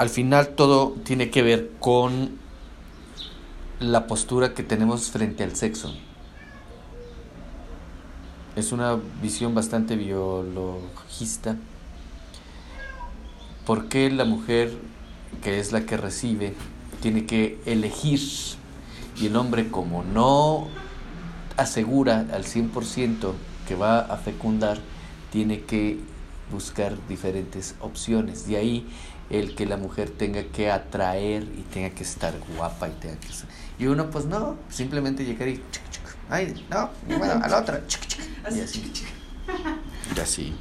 al final todo tiene que ver con la postura que tenemos frente al sexo. Es una visión bastante biologista. ¿Por qué la mujer, que es la que recibe, tiene que elegir y el hombre como no asegura al 100% que va a fecundar, tiene que buscar diferentes opciones. De ahí el que la mujer tenga que atraer y tenga que estar guapa y tenga que y uno pues no, simplemente llegar y ay, no, bueno, a la otra, y así. Y así.